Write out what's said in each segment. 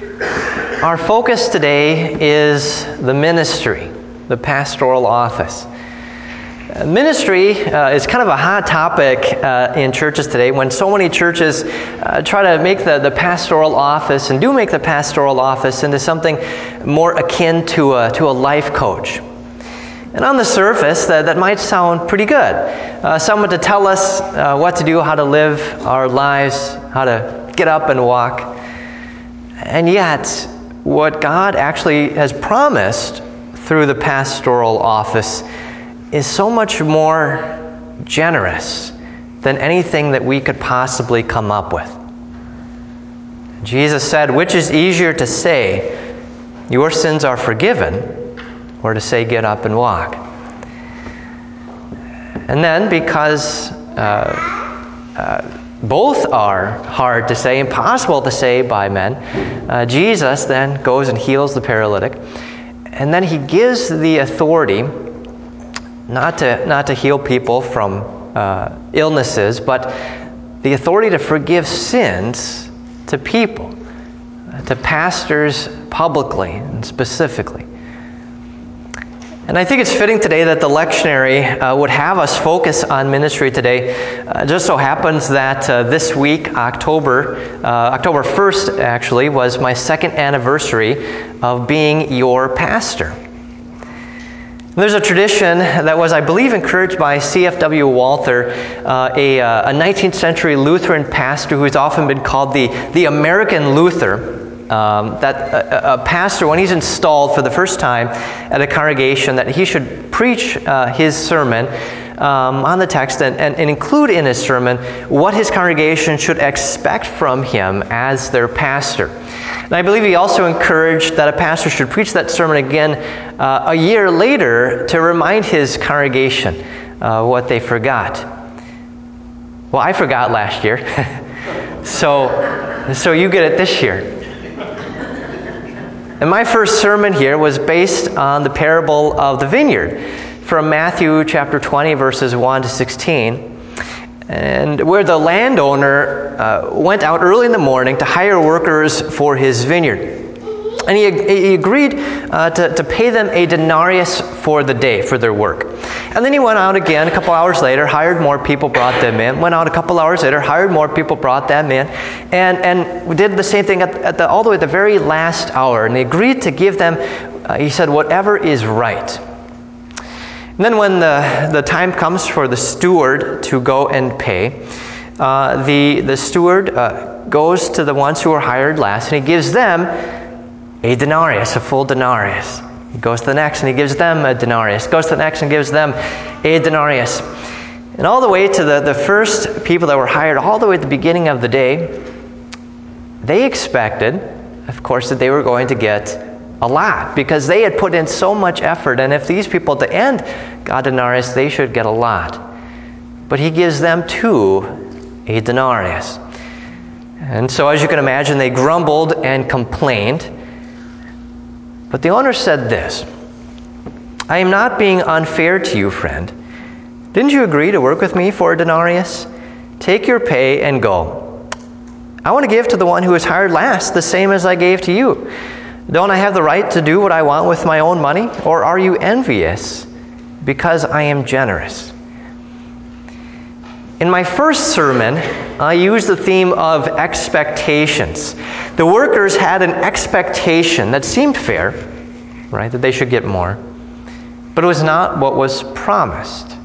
Our focus today is the ministry, the pastoral office. Ministry uh, is kind of a hot topic uh, in churches today when so many churches uh, try to make the, the pastoral office and do make the pastoral office into something more akin to a, to a life coach. And on the surface, that, that might sound pretty good. Uh, someone to tell us uh, what to do, how to live our lives, how to get up and walk. And yet, what God actually has promised through the pastoral office is so much more generous than anything that we could possibly come up with. Jesus said, Which is easier to say, Your sins are forgiven, or to say, Get up and walk? And then, because uh, uh, both are hard to say, impossible to say by men, uh, Jesus then goes and heals the paralytic. And then he gives the authority not to, not to heal people from uh, illnesses, but the authority to forgive sins to people, to pastors publicly and specifically. And I think it's fitting today that the lectionary uh, would have us focus on ministry today. Uh, just so happens that uh, this week, October, uh, October 1st, actually, was my second anniversary of being your pastor. There's a tradition that was, I believe, encouraged by C.F.W. Walther, uh, a, uh, a, 19th century Lutheran pastor who has often been called the, the American Luther. Um, that a, a, pastor, when he's installed for the first time at a congregation, that he should preach uh, his sermon um, on the text and, and, and, include in his sermon what his congregation should expect from him as their pastor. And I believe he also encouraged that a pastor should preach that sermon again uh, a year later to remind his congregation uh, what they forgot. Well, I forgot last year, so, so you get it this year. And my first sermon here was based on the parable of the vineyard from Matthew chapter 20, verses 1 to 16, and where the landowner uh, went out early in the morning to hire workers for his vineyard. And he, he agreed uh, to, to pay them a denarius for the day for their work. And then he went out again a couple hours later, hired more people, brought them in. Went out a couple hours later, hired more people, brought them in. And, and did the same thing at, at the, all the way at the very last hour. And he agreed to give them, uh, he said, whatever is right. And then when the, the time comes for the steward to go and pay, uh, the, the steward uh, goes to the ones who were hired last and he gives them a denarius, a full denarius. He goes to the next and he gives them a denarius. Goes to the next and gives them a denarius. And all the way to the, the first people that were hired, all the way at the beginning of the day, they expected, of course, that they were going to get a lot because they had put in so much effort. And if these people at the end got denarius, they should get a lot. But he gives them two, a denarius. And so, as you can imagine, they grumbled and complained. But the owner said this I am not being unfair to you, friend. Didn't you agree to work with me for a denarius? Take your pay and go. I want to give to the one who was hired last the same as I gave to you. Don't I have the right to do what I want with my own money? Or are you envious because I am generous? In my first sermon, I used the theme of expectations. The workers had an expectation that seemed fair, right, that they should get more, but it was not what was promised.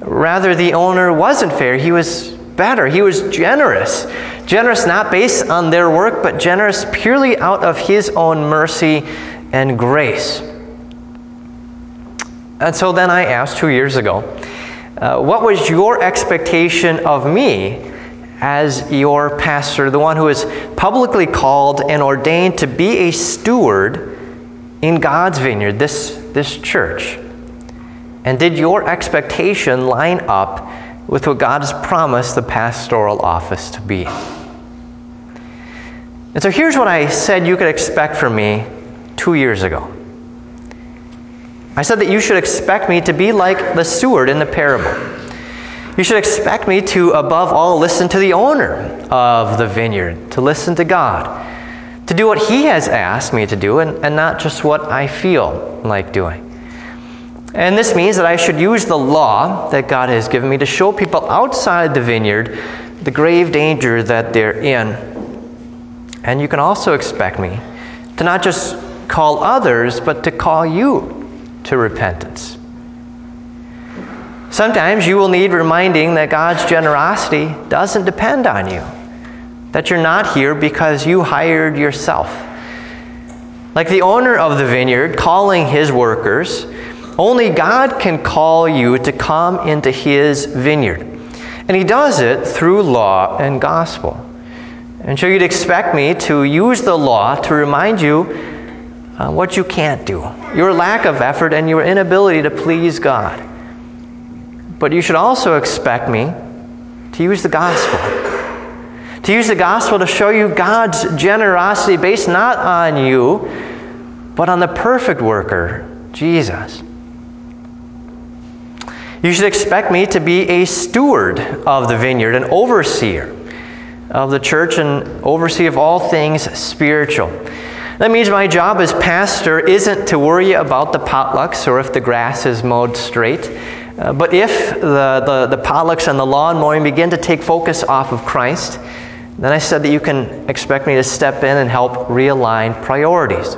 Rather, the owner wasn't fair, he was better, he was generous. Generous not based on their work, but generous purely out of his own mercy and grace. And so then I asked two years ago, uh, what was your expectation of me as your pastor, the one who is publicly called and ordained to be a steward in God's vineyard, this, this church? And did your expectation line up with what God has promised the pastoral office to be? And so here's what I said you could expect from me two years ago. I said that you should expect me to be like the steward in the parable. You should expect me to, above all, listen to the owner of the vineyard, to listen to God, to do what He has asked me to do and, and not just what I feel like doing. And this means that I should use the law that God has given me to show people outside the vineyard the grave danger that they're in. And you can also expect me to not just call others, but to call you to repentance. Sometimes you will need reminding that God's generosity doesn't depend on you, that you're not here because you hired yourself. Like the owner of the vineyard calling his workers, only God can call you to come into his vineyard. And he does it through law and gospel. And so you'd expect me to use the law to remind you uh, what you can't do, your lack of effort, and your inability to please God. But you should also expect me to use the gospel. To use the gospel to show you God's generosity based not on you, but on the perfect worker, Jesus. You should expect me to be a steward of the vineyard, an overseer of the church, and oversee of all things spiritual. That means my job as pastor isn't to worry about the potlucks or if the grass is mowed straight. Uh, but if the, the, the potlucks and the lawn mowing begin to take focus off of Christ, then I said that you can expect me to step in and help realign priorities.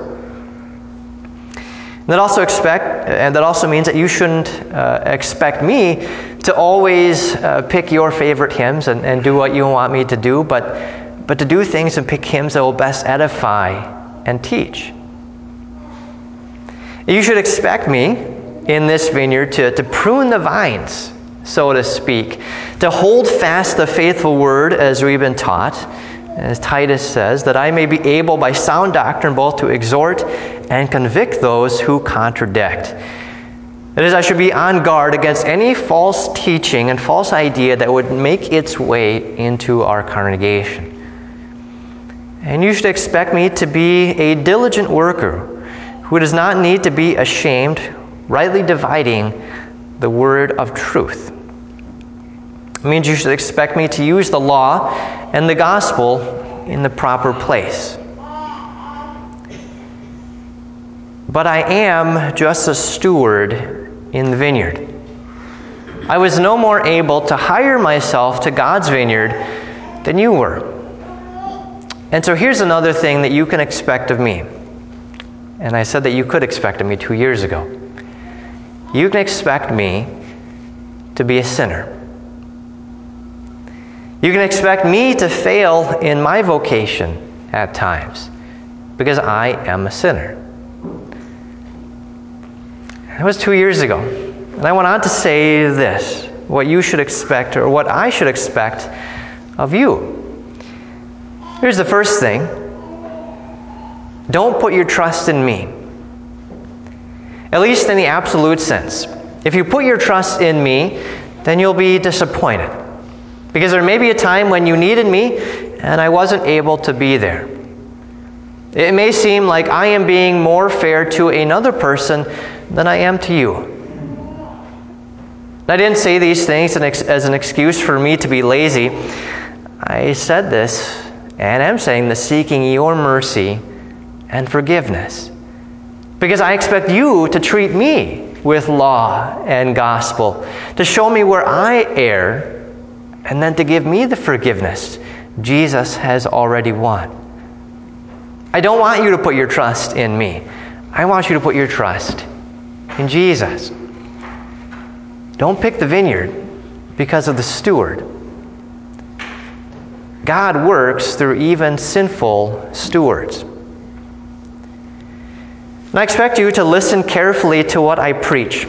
That also expect, and that also means that you shouldn't uh, expect me to always uh, pick your favorite hymns and, and do what you want me to do, but, but to do things and pick hymns that will best edify and teach. You should expect me in this vineyard to, to prune the vines, so to speak, to hold fast the faithful word as we've been taught, as Titus says, that I may be able by sound doctrine both to exhort and convict those who contradict. That is, I should be on guard against any false teaching and false idea that would make its way into our congregation. And you should expect me to be a diligent worker who does not need to be ashamed, rightly dividing the word of truth. It means you should expect me to use the law and the gospel in the proper place. But I am just a steward in the vineyard. I was no more able to hire myself to God's vineyard than you were. And so here's another thing that you can expect of me. And I said that you could expect of me two years ago. You can expect me to be a sinner. You can expect me to fail in my vocation at times because I am a sinner. That was two years ago. And I went on to say this what you should expect, or what I should expect of you. Here's the first thing don't put your trust in me, at least in the absolute sense. If you put your trust in me, then you'll be disappointed. Because there may be a time when you needed me and I wasn't able to be there. It may seem like I am being more fair to another person than I am to you. I didn't say these things as an excuse for me to be lazy. I said this and I'm saying the seeking your mercy and forgiveness. Because I expect you to treat me with law and gospel, to show me where I err, and then to give me the forgiveness Jesus has already won. I don't want you to put your trust in me. I want you to put your trust in Jesus. Don't pick the vineyard because of the steward. God works through even sinful stewards. And I expect you to listen carefully to what I preach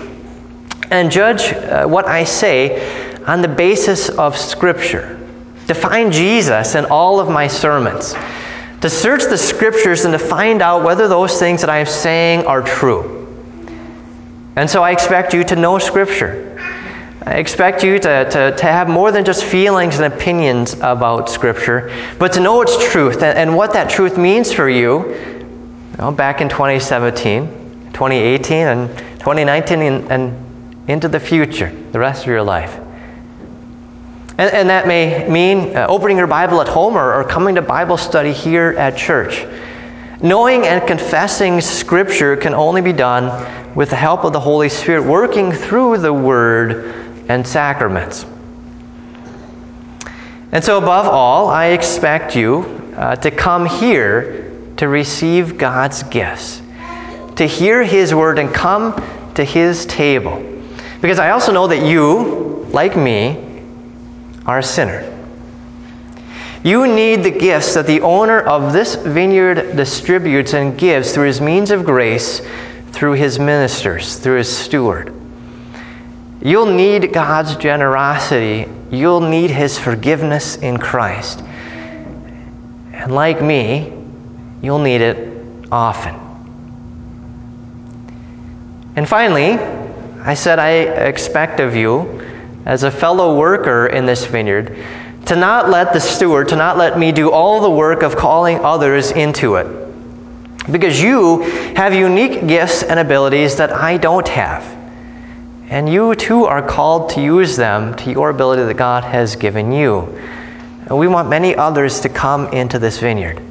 and judge uh, what I say on the basis of Scripture. To find Jesus in all of my sermons. To search the Scriptures and to find out whether those things that I am saying are true. And so I expect you to know Scripture. I expect you to, to, to have more than just feelings and opinions about Scripture, but to know its truth and, and what that truth means for you, you know, back in 2017, 2018, and 2019, and, and into the future, the rest of your life. And, and that may mean uh, opening your Bible at home or, or coming to Bible study here at church. Knowing and confessing Scripture can only be done with the help of the Holy Spirit working through the Word and sacraments. And so, above all, I expect you uh, to come here to receive God's gifts, to hear His Word and come to His table. Because I also know that you, like me, are a sinner. You need the gifts that the owner of this vineyard distributes and gives through his means of grace, through his ministers, through his steward. You'll need God's generosity. You'll need his forgiveness in Christ. And like me, you'll need it often. And finally, I said I expect of you, as a fellow worker in this vineyard, to not let the steward, to not let me do all the work of calling others into it. Because you have unique gifts and abilities that I don't have. And you too are called to use them to your ability that God has given you. And we want many others to come into this vineyard.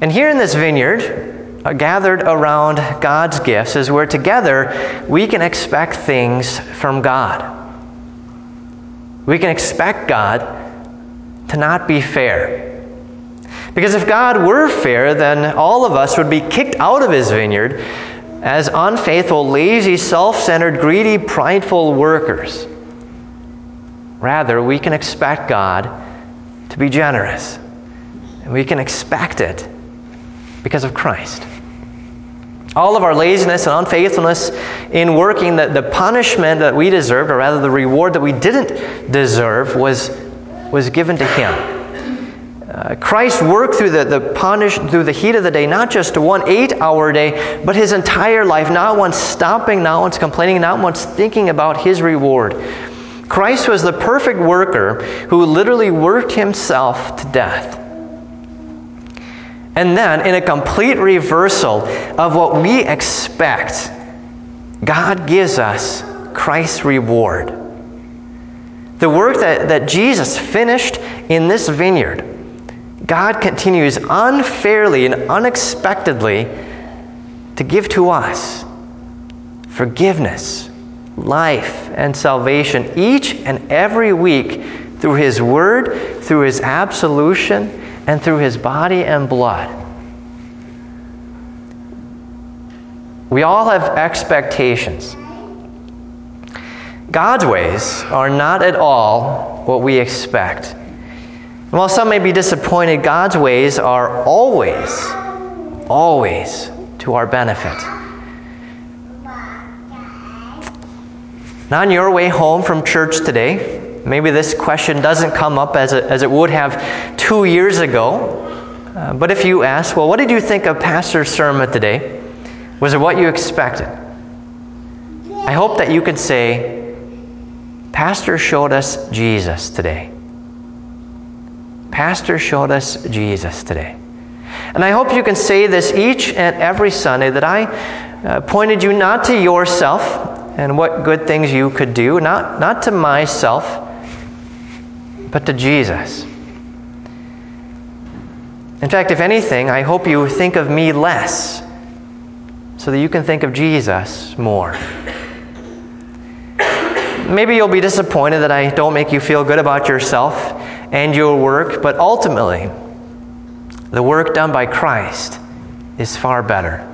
And here in this vineyard, uh, gathered around God's gifts, is where together we can expect things from God. We can expect God to not be fair. Because if God were fair, then all of us would be kicked out of his vineyard as unfaithful, lazy, self centered, greedy, prideful workers. Rather, we can expect God to be generous. And we can expect it because of Christ. All of our laziness and unfaithfulness in working, the, the punishment that we deserved, or rather the reward that we didn't deserve, was, was given to Him. Uh, Christ worked through the, the punish through the heat of the day, not just one eight-hour day, but his entire life, not once stopping, not once complaining, not once thinking about his reward. Christ was the perfect worker who literally worked himself to death. And then, in a complete reversal of what we expect, God gives us Christ's reward. The work that, that Jesus finished in this vineyard, God continues unfairly and unexpectedly to give to us forgiveness, life, and salvation each and every week through His Word, through His absolution and through his body and blood. We all have expectations. God's ways are not at all what we expect. And while some may be disappointed, God's ways are always, always to our benefit. Now, on your way home from church today, Maybe this question doesn't come up as it, as it would have two years ago. Uh, but if you ask, well, what did you think of Pastor's sermon today? Was it what you expected? I hope that you could say, Pastor showed us Jesus today. Pastor showed us Jesus today. And I hope you can say this each and every Sunday that I uh, pointed you not to yourself and what good things you could do, not, not to myself, but to Jesus. In fact, if anything, I hope you think of me less so that you can think of Jesus more. Maybe you'll be disappointed that I don't make you feel good about yourself and your work, but ultimately, the work done by Christ is far better.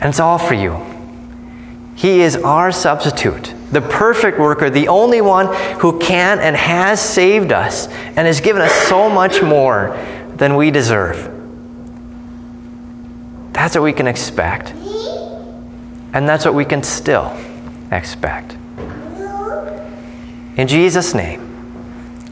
And it's all for you. He is our substitute the perfect worker, the only one who can and has saved us and has given us so much more than we deserve. That's what we can expect. And that's what we can still expect. In Jesus' name,